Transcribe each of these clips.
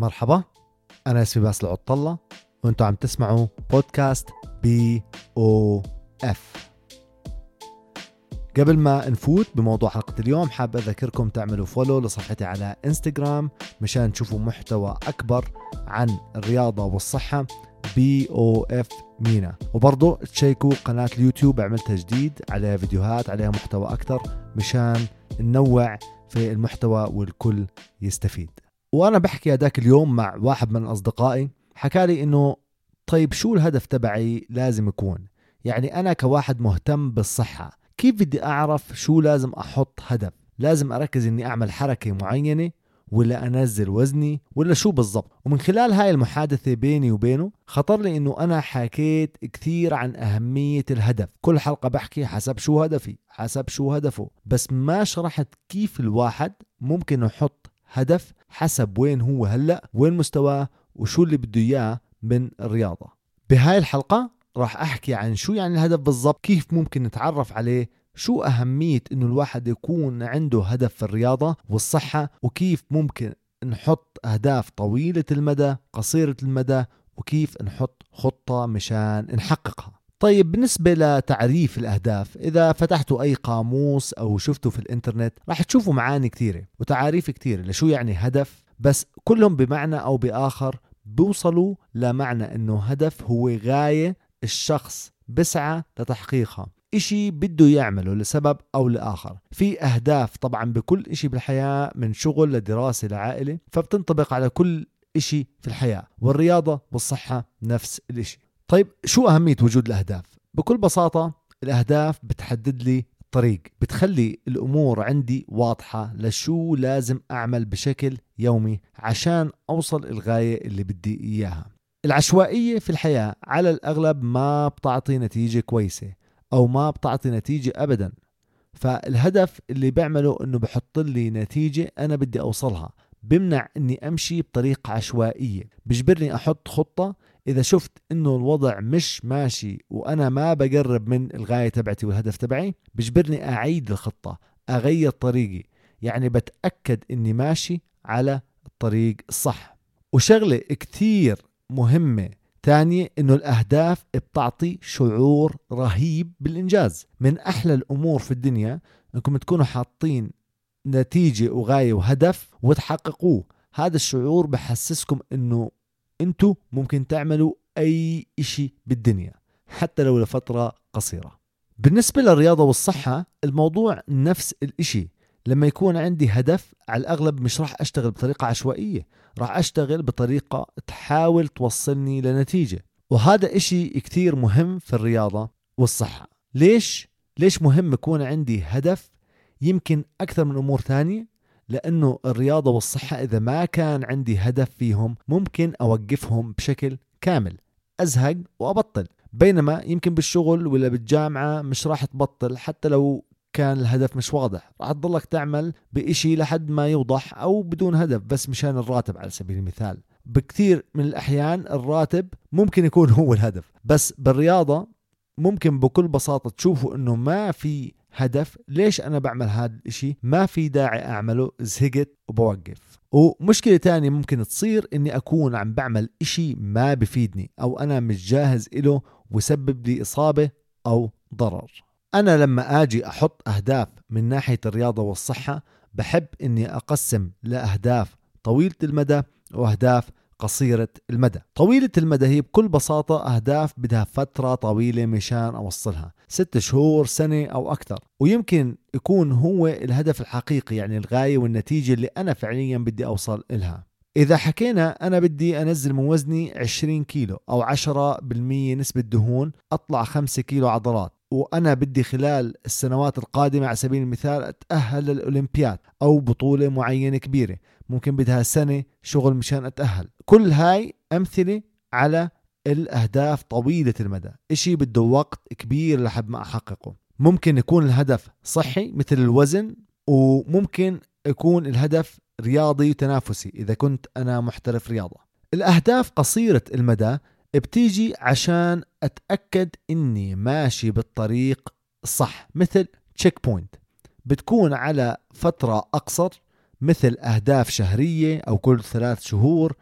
مرحبا أنا اسمي باسل عطلة وأنتم عم تسمعوا بودكاست بي أو إف. قبل ما نفوت بموضوع حلقة اليوم حاب أذكركم تعملوا follow لصفحتي على انستغرام مشان تشوفوا محتوى أكبر عن الرياضة والصحة بي أو إف مينا. وبرضه تشيكوا قناة اليوتيوب عملتها جديد عليها فيديوهات عليها محتوى أكثر مشان ننوع في المحتوى والكل يستفيد. وأنا بحكي هذاك اليوم مع واحد من أصدقائي حكى لي إنه طيب شو الهدف تبعي لازم يكون؟ يعني أنا كواحد مهتم بالصحة كيف بدي أعرف شو لازم أحط هدف؟ لازم أركز إني أعمل حركة معينة ولا أنزل وزني ولا شو بالضبط؟ ومن خلال هاي المحادثة بيني وبينه خطر لي إنه أنا حكيت كثير عن أهمية الهدف. كل حلقة بحكي حسب شو هدفي حسب شو هدفه. بس ما شرحت كيف الواحد ممكن يحط هدف حسب وين هو هلأ وين مستواه وشو اللي بده إياه من الرياضة. بهاي الحلقة راح أحكي عن شو يعني الهدف بالضبط كيف ممكن نتعرف عليه شو أهمية إنه الواحد يكون عنده هدف في الرياضة والصحة وكيف ممكن نحط أهداف طويلة المدى قصيرة المدى وكيف نحط خطة مشان نحققها. طيب بالنسبة لتعريف الأهداف إذا فتحتوا أي قاموس أو شفتوا في الإنترنت راح تشوفوا معاني كثيرة وتعاريف كثيرة لشو يعني هدف بس كلهم بمعنى أو بآخر بيوصلوا لمعنى أنه هدف هو غاية الشخص بسعى لتحقيقها. إشي بده يعمله لسبب أو لآخر. في أهداف طبعا بكل إشي بالحياة من شغل لدراسة لعائلة فبتنطبق على كل إشي في الحياة والرياضة والصحة نفس الإشي. طيب شو أهمية وجود الأهداف؟ بكل بساطة الأهداف بتحدد لي الطريق بتخلي الأمور عندي واضحة لشو لازم أعمل بشكل يومي عشان أوصل الغاية اللي بدي إياها. العشوائية في الحياة على الأغلب ما بتعطي نتيجة كويسة أو ما بتعطي نتيجة أبدا. فالهدف اللي بعمله أنه بحط لي نتيجة أنا بدي أوصلها بمنع أني أمشي بطريقة عشوائية. بجبرني أحط خطة إذا شفت إنه الوضع مش ماشي وأنا ما بقرب من الغاية تبعتي والهدف تبعي بجبرني أعيد الخطة أغير طريقي. يعني بتأكد إني ماشي على الطريق الصح. وشغلة كثير مهمة تانية إنه الأهداف بتعطي شعور رهيب بالإنجاز. من أحلى الأمور في الدنيا إنكم تكونوا حاطين نتيجة وغاية وهدف وتحققوه. هذا الشعور بحسسكم إنه أنتوا ممكن تعملوا أي إشي بالدنيا حتى لو لفترة قصيرة. بالنسبة للرياضة والصحة الموضوع نفس الإشي. لما يكون عندي هدف على الأغلب مش راح أشتغل بطريقة عشوائية راح أشتغل بطريقة تحاول توصلني لنتيجة. وهذا إشي كتير مهم في الرياضة والصحة. ليش؟ ليش مهم يكون عندي هدف؟ يمكن أكثر من أمور ثانية. لأنه الرياضة والصحة إذا ما كان عندي هدف فيهم ممكن أوقفهم بشكل كامل. أزهق وأبطل. بينما يمكن بالشغل ولا بالجامعة مش راح تبطل حتى لو كان الهدف مش واضح. راح تضلك تعمل بإشي لحد ما يوضح أو بدون هدف بس مشان الراتب على سبيل المثال. بكثير من الأحيان الراتب ممكن يكون هو الهدف. بس بالرياضة ممكن بكل بساطة تشوفوا إنه ما في هدف ليش أنا بعمل هذا الإشي؟ ما في داعي أعمله زهقت وبوقف. ومشكلة تانية ممكن تصير إني أكون عم بعمل إشي ما بفيدني أو أنا مش جاهز له وسبب لي إصابة أو ضرر. أنا لما آجي أحط أهداف من ناحية الرياضة والصحة بحب إني أقسم لأهداف طويلة المدى وأهداف قصيرة المدى. طويلة المدى هي بكل بساطة أهداف بدها فترة طويلة مشان أوصلها. ست شهور سنة أو أكثر. ويمكن يكون هو الهدف الحقيقي يعني الغاية والنتيجة اللي أنا فعليا بدي أوصل إلها. إذا حكينا أنا بدي أنزل من وزني 20 كيلو أو 10% نسبة دهون أطلع 5 كيلو عضلات. وأنا بدي خلال السنوات القادمة على سبيل المثال أتأهل للأولمبياد أو بطولة معينة كبيرة. ممكن بدها سنة شغل مشان أتأهل. كل هاي أمثلة على الأهداف طويلة المدى. إشي بده وقت كبير لحد ما أحققه. ممكن يكون الهدف صحي مثل الوزن وممكن يكون الهدف رياضي تنافسي إذا كنت أنا محترف رياضة. الأهداف قصيرة المدى بتيجي عشان أتأكد إني ماشي بالطريق الصح مثل checkpoint بتكون على فترة أقصر مثل أهداف شهرية أو كل ثلاث شهور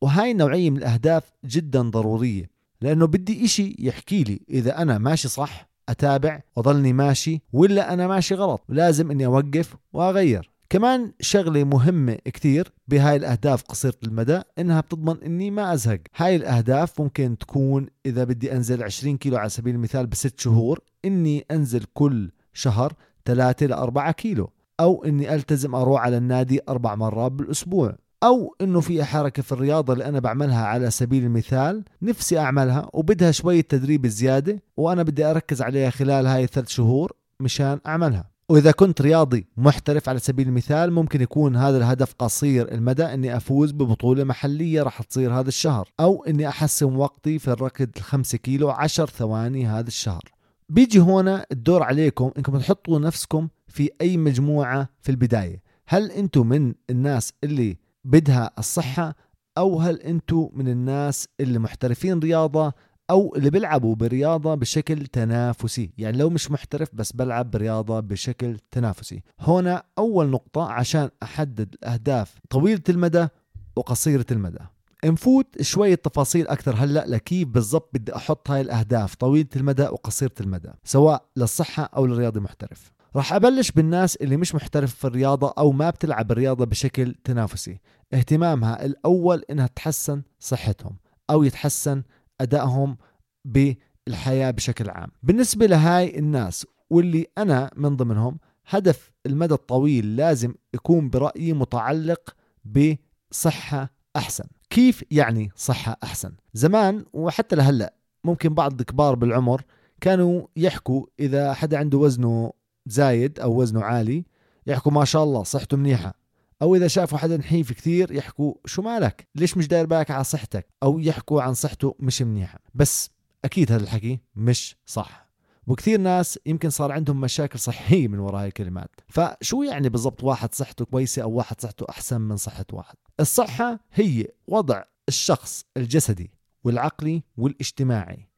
وهاي النوعية من الأهداف جدا ضرورية لأنه بدي إشي يحكي لي إذا أنا ماشي صح أتابع وظلني ماشي ولا أنا ماشي غلط لازم إني أوقف وأغير. كمان شغلة مهمة كتير بهاي الأهداف قصيرة المدى إنها بتضمن إني ما أزهق. هاي الأهداف ممكن تكون إذا بدي أنزل 20 كيلو على سبيل المثال بست شهور إني أنزل كل شهر 3 ل 4 كيلو أو إني ألتزم أروح على النادي أربع مرات بالأسبوع أو إنه في حركة في الرياضة اللي أنا بعملها على سبيل المثال نفسي أعملها وبدها شوية تدريب زيادة وأنا بدي أركز عليها خلال هاي الثلاث شهور مشان أعملها. وإذا كنت رياضي محترف على سبيل المثال ممكن يكون هذا الهدف قصير المدى إني أفوز ببطولة محلية راح تصير هذا الشهر أو إني أحسن وقتي في الركض الخمسة كيلو عشر ثواني هذا الشهر. بيجي هنا الدور عليكم إنكم تحطوا نفسكم في أي مجموعة في البداية. هل أنتم من الناس اللي بدها الصحة أو هل أنتم من الناس اللي محترفين رياضة أو اللي بيلعبوا برياضة بشكل تنافسي. يعني لو مش محترف بس بلعب برياضة بشكل تنافسي. هنا أول نقطة عشان أحدد الأهداف طويلة المدى وقصيرة المدى. نفوت شوية تفاصيل أكثر هلأ لكيف بالضبط بدي أحط هاي الأهداف طويلة المدى وقصيرة المدى سواء للصحة أو للرياضي محترف. راح أبلش بالناس اللي مش محترف في الرياضة أو ما بتلعب الرياضة بشكل تنافسي. اهتمامها الأول إنها تحسن صحتهم أو يتحسن أدائهم بالحياة بشكل عام. بالنسبة لهاي الناس واللي أنا من ضمنهم هدف المدى الطويل لازم يكون برأيي متعلق بصحة أحسن. كيف يعني صحة أحسن؟ زمان وحتى لهلأ ممكن بعض الكبار بالعمر كانوا يحكوا إذا حدا عنده وزنه زايد أو وزنه عالي يحكوا ما شاء الله صحته منيحة. أو إذا شافوا حدا نحيف كثير يحكوا شو مالك؟ ليش مش داير بالك على صحتك؟ أو يحكوا عن صحته مش منيحه بس أكيد هذا الحكي مش صح. وكثير ناس يمكن صار عندهم مشاكل صحية من وراء هاي الكلمات. فشو يعني بالضبط واحد صحته كويسة أو واحد صحته أحسن من صحة واحد؟ الصحة هي وضع الشخص الجسدي والعقلي والاجتماعي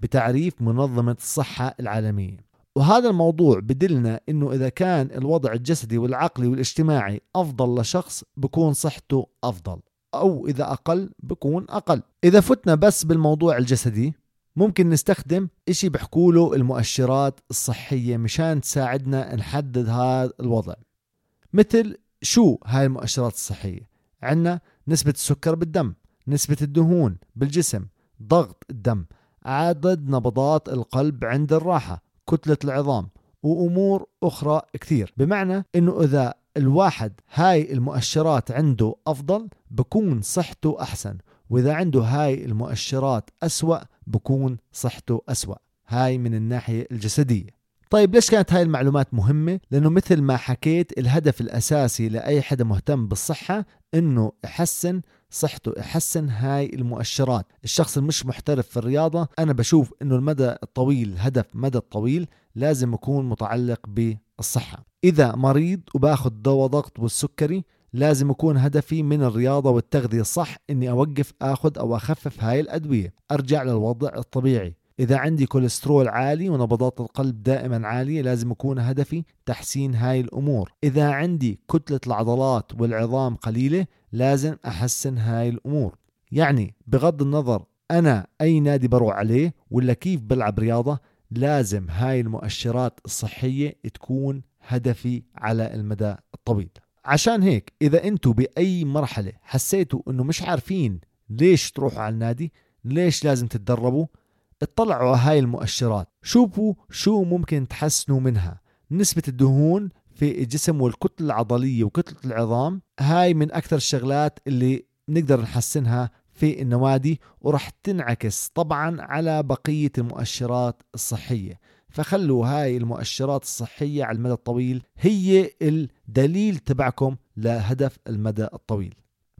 بتعريف منظمة الصحة العالمية. وهذا الموضوع بدلنا إنه إذا كان الوضع الجسدي والعقلي والاجتماعي أفضل لشخص بكون صحته أفضل أو إذا أقل بكون أقل. إذا فتنا بس بالموضوع الجسدي ممكن نستخدم إشي بحكوله المؤشرات الصحية مشان تساعدنا نحدد هذا الوضع. مثل شو هاي المؤشرات الصحية؟ عندنا نسبة السكر بالدم نسبة الدهون بالجسم ضغط الدم عدد نبضات القلب عند الراحة كتلة العظام وأمور أخرى كثير. بمعنى أنه إذا الواحد هاي المؤشرات عنده أفضل بكون صحته أحسن. وإذا عنده هاي المؤشرات أسوأ بكون صحته أسوأ. هاي من الناحية الجسدية. طيب ليش كانت هاي المعلومات مهمة؟ لأنه مثل ما حكيت الهدف الأساسي لأي حدا مهتم بالصحة إنه يحسن صحته يحسن هاي المؤشرات. الشخص المش محترف في الرياضة أنا بشوف أنه المدى الطويل هدف مدى الطويل لازم يكون متعلق بالصحة. إذا مريض وباخذ دواء ضغط والسكري لازم يكون هدفي من الرياضة والتغذية الصح إني أوقف آخذ أو أخفف هاي الأدوية. أرجع للوضع الطبيعي. إذا عندي كوليسترول عالي ونبضات القلب دائما عالية لازم يكون هدفي تحسين هاي الأمور. إذا عندي كتلة العضلات والعظام قليلة لازم أحسن هاي الأمور. يعني بغض النظر أنا أي نادي بروح عليه ولا كيف بلعب رياضة لازم هاي المؤشرات الصحية تكون هدفي على المدى الطويل. عشان هيك إذا أنتوا بأي مرحلة حسيتوا أنه مش عارفين ليش تروحوا على النادي ليش لازم تتدربوا اطلعوا على هاي المؤشرات. شوفوا شو ممكن تحسنوا منها. نسبة الدهون في الجسم والكتلة العضلية وكتلة العظام هاي من أكثر الشغلات اللي نقدر نحسنها في النوادي وراح تنعكس طبعا على بقية المؤشرات الصحية. فخلوا هاي المؤشرات الصحية على المدى الطويل هي الدليل تبعكم لهدف المدى الطويل.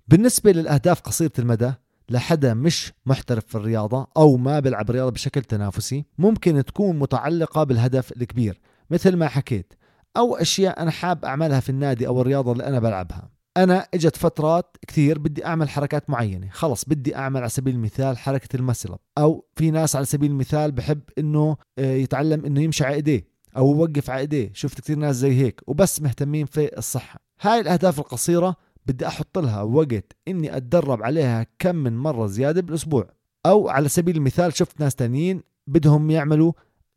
بالنسبة للأهداف قصيرة المدى لحدا مش محترف في الرياضة أو ما بيلعب رياضة بشكل تنافسي ممكن تكون متعلقة بالهدف الكبير مثل ما حكيت أو أشياء أنا حاب أعملها في النادي أو الرياضة اللي أنا بلعبها. أنا إجت فترات كثير بدي أعمل حركات معينة خلص بدي أعمل على سبيل المثال حركة المسلب أو في ناس على سبيل المثال بحب إنه آه، يتعلم إنه يمشي على إيديه أو يوقف على إيديه شفت كثير ناس زي هيك وبس مهتمين في الصحة. هاي الأهداف القصيرة بدي أحط لها وقت إني أتدرب عليها كم من مرة زيادة بالأسبوع. أو على سبيل المثال شفت ناس تانيين بدهم يعملوا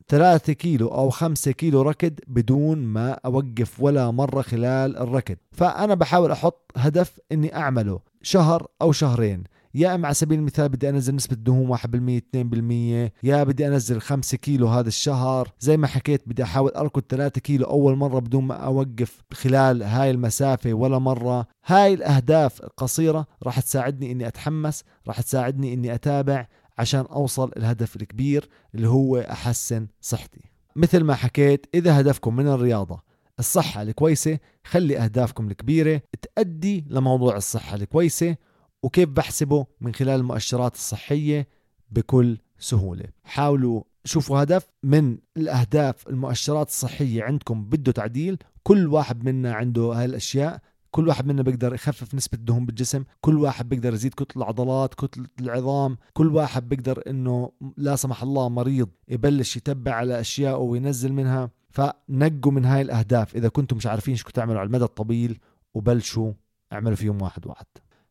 3 كيلو أو 5 كيلو ركض بدون ما أوقف ولا مرة خلال الركض. فأنا بحاول أحط هدف أني أعمله شهر أو شهرين. يا اما على سبيل المثال بدي أنزل نسبة دهون 1% 2% يا بدي أنزل 5 كيلو هذا الشهر. زي ما حكيت بدي أحاول أركض 3 كيلو أول مرة بدون ما أوقف خلال هاي المسافة ولا مرة. هاي الأهداف القصيرة راح تساعدني إني أتحمس راح تساعدني إني أتابع عشان أوصل الهدف الكبير اللي هو أحسن صحتي. مثل ما حكيت إذا هدفكم من الرياضة الصحة الكويسة خلي أهدافكم الكبيرة تأدي لموضوع الصحة الكويسة وكيف بحسبه من خلال المؤشرات الصحية بكل سهولة. حاولوا شوفوا هدف من الأهداف المؤشرات الصحية عندكم بده تعديل كل واحد منا عنده هاي الأشياء كل واحد منا بيقدر يخفف نسبة الدهون بالجسم كل واحد بيقدر يزيد كتلة العضلات كتلة العظام كل واحد بيقدر إنه لا سمح الله مريض يبلش يتبع على اشياء وينزل منها. فنقوا من هاي الأهداف. إذا كنتم مش عارفين شو تعملوا على المدى الطويل وبلشوا اعملوا فيهم واحد واحد.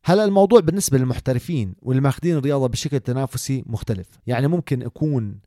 هلا الموضوع بالنسبة للمحترفين واللي ماخذين الرياضة بشكل تنافسي مختلف. يعني ممكن يكون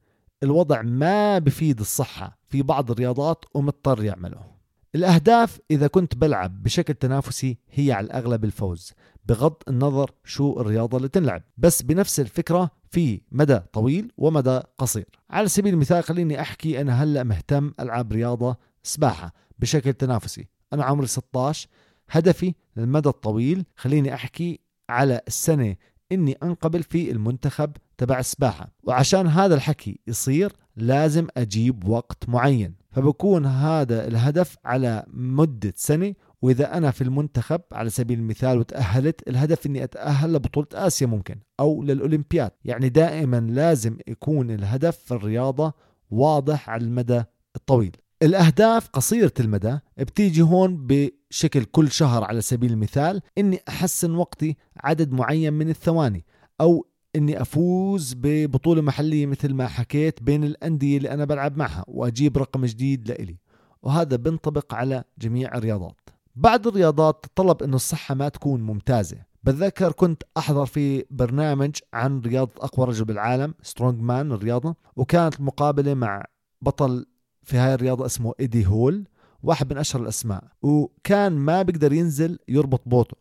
الوضع ما بفيد الصحة في بعض الرياضات ومضطر يعمله الأهداف إذا كنت بلعب بشكل تنافسي هي على الأغلب الفوز بغض النظر شو الرياضة اللي تنلعب. بس بنفس الفكرة في مدى طويل ومدى قصير. على سبيل المثال خليني أحكي أنا هلأ مهتم ألعب رياضة سباحة بشكل تنافسي. أنا عمري 16 هدفي للمدى الطويل خليني أحكي على السنة إني أنقبل في المنتخب تبع السباحة وعشان هذا الحكي يصير لازم أجيب وقت معين. فبكون هذا الهدف على مدة سنة وإذا أنا في المنتخب على سبيل المثال وتأهلت الهدف إني أتأهل لبطولة آسيا ممكن أو للأولمبياد. يعني دائما لازم يكون الهدف في الرياضة واضح على المدى الطويل. الأهداف قصيرة المدى بتيجي هون بشكل كل شهر على سبيل المثال إني أحسن وقتي عدد معين من الثواني أو إني أفوز ببطولة محلية مثل ما حكيت بين الأندية اللي أنا بلعب معها وأجيب رقم جديد لإلي. وهذا بنطبق على جميع الرياضات. بعض الرياضات تطلب إنه الصحة ما تكون ممتازة. بتذكر كنت أحضر في برنامج عن رياضة أقوى رجل بالعالم strongman الرياضة وكانت المقابلة مع بطل في هاي الرياضة اسمه ايدي هول واحد من أشهر الأسماء وكان ما بيقدر ينزل يربط بوطه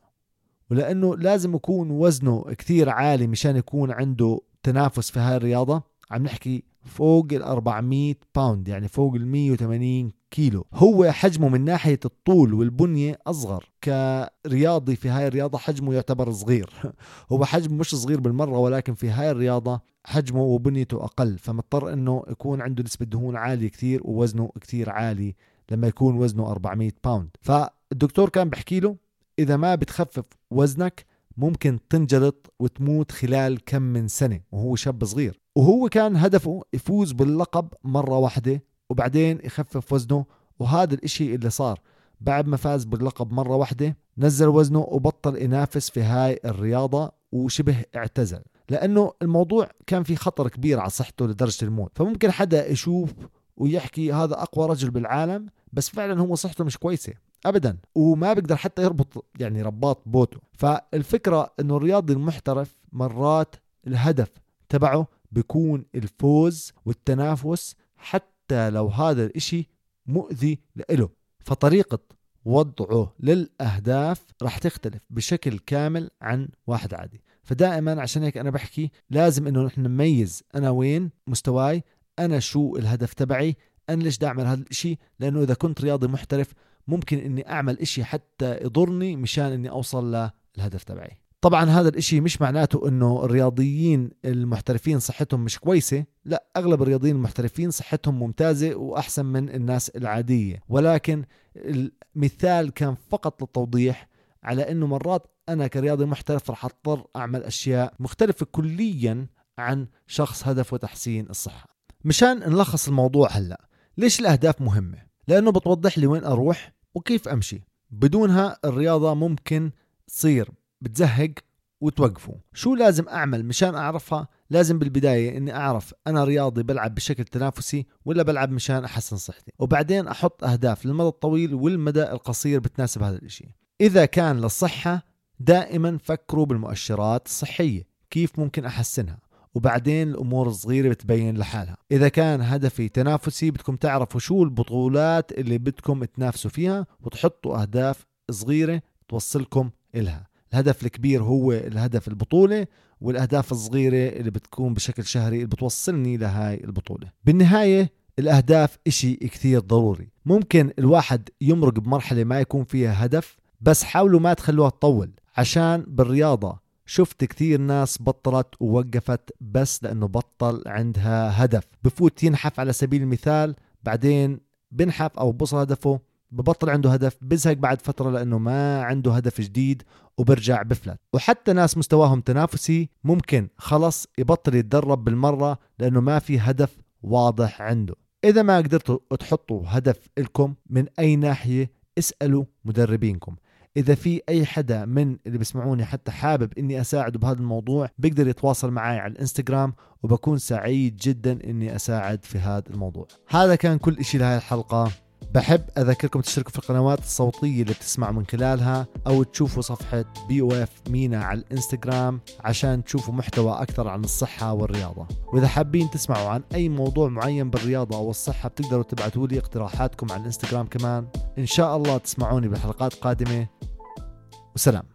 ولأنه لازم يكون وزنه كثير عالي مشان يكون عنده تنافس في هاي الرياضة. عم نحكي فوق ال 400 pound يعني فوق ال 180 كيلو. هو حجمه من ناحية الطول والبنية أصغر. كرياضي في هاي الرياضة حجمه يعتبر صغير. هو حجمه مش صغير بالمرة ولكن في هاي الرياضة حجمه وبنيته أقل. فمضطر أنه يكون عنده نسبة دهون عالية كثير ووزنه كثير عالي لما يكون وزنه 400 pound فالدكتور كان بحكي له إذا ما بتخفف وزنك ممكن تنجلط وتموت خلال كم من سنة وهو شاب صغير. وهو كان هدفه يفوز باللقب مرة واحدة وبعدين يخفف وزنه وهذا الإشي اللي صار. بعد ما فاز باللقب مرة واحدة نزل وزنه وبطل ينافس في هاي الرياضة وشبه اعتزل. لأنه الموضوع كان في خطر كبير على صحته لدرجة الموت. فممكن حدا يشوف ويحكي هذا أقوى رجل بالعالم بس فعلا هو صحته مش كويسة ابدا. وما بيقدر حتى يربط يعني رباط بوته. فالفكرة إنه الرياضي المحترف مرات الهدف تبعه بيكون الفوز والتنافس حتى لو هذا الإشي مؤذي لإله. فطريقة وضعه للأهداف رح تختلف بشكل كامل عن واحد عادي. فدائما عشان هيك أنا بحكي لازم إنه نحن نميز أنا وين مستواي أنا شو الهدف تبعي أنا ليش داعمل هذا الشيء لأنه إذا كنت رياضي محترف ممكن إني أعمل إشي حتى يضرني مشان إني أوصل للهدف تبعي. طبعا هذا الإشي مش معناته إنه الرياضيين المحترفين صحتهم مش كويسة لا أغلب الرياضيين المحترفين صحتهم ممتازة وأحسن من الناس العادية. ولكن المثال كان فقط للتوضيح على إنه مرات أنا كرياضي محترف رح أضطر أعمل أشياء مختلفة كليا عن شخص هدفه تحسين الصحة. مشان نلخص الموضوع هلأ ليش الأهداف مهمة؟ لأنه بتوضح لي وين أروح وكيف أمشي. بدونها الرياضة ممكن تصير بتزهق وتوقفوا شو لازم أعمل مشان أعرفها؟ لازم بالبداية إني أعرف أنا رياضي بلعب بشكل تنافسي ولا بلعب مشان أحسن صحتي. وبعدين أحط أهداف للمدى الطويل والمدى القصير بتناسب هذا الإشي. إذا كان للصحة دائما فكروا بالمؤشرات الصحية كيف ممكن أحسنها. وبعدين الأمور الصغيرة بتبين لحالها. إذا كان هدفي تنافسي بدكم تعرفوا شو البطولات اللي بدكم تنافسوا فيها وتحطوا أهداف صغيرة توصلكم إلها. الهدف الكبير هو الهدف البطولة والأهداف الصغيرة اللي بتكون بشكل شهري اللي بتوصلني لهاي البطولة. بالنهاية الأهداف إشي كثير ضروري. ممكن الواحد يمرق بمرحلة ما يكون فيها هدف بس حاولوا ما تخلوها تطول عشان بالرياضة شفت كثير ناس بطلت ووقفت بس لأنه بطل عندها هدف. بفوت ينحف على سبيل المثال بعدين بنحف أو بوصل هدفه ببطل عنده هدف بزهق بعد فترة لأنه ما عنده هدف جديد وبرجع بفلت. وحتى ناس مستواهم تنافسي ممكن خلص يبطل يتدرب بالمرة لأنه ما في هدف واضح عنده. إذا ما قدرتوا تحطوا هدف لكم من أي ناحية اسألوا مدربينكم. إذا في أي حدا من اللي بسمعوني حتى حابب إني أساعده بهذا الموضوع بيقدر يتواصل معي على الإنستغرام وبكون سعيد جدا إني أساعد في هذا الموضوع. هذا كان كل إشي لهذه الحلقة. بحب أذكركم تشتركوا في القنوات الصوتية اللي بتسمعوا من خلالها أو تشوفوا صفحة بي أو اف مينا على الإنستغرام عشان تشوفوا محتوى أكثر عن الصحة والرياضة. وإذا حابين تسمعوا عن أي موضوع معين بالرياضة أو الصحة بتقدروا تبعتوا لي اقتراحاتكم على الإنستغرام كمان. إن شاء الله تسمعوني بحلقات قادمة. وسلام.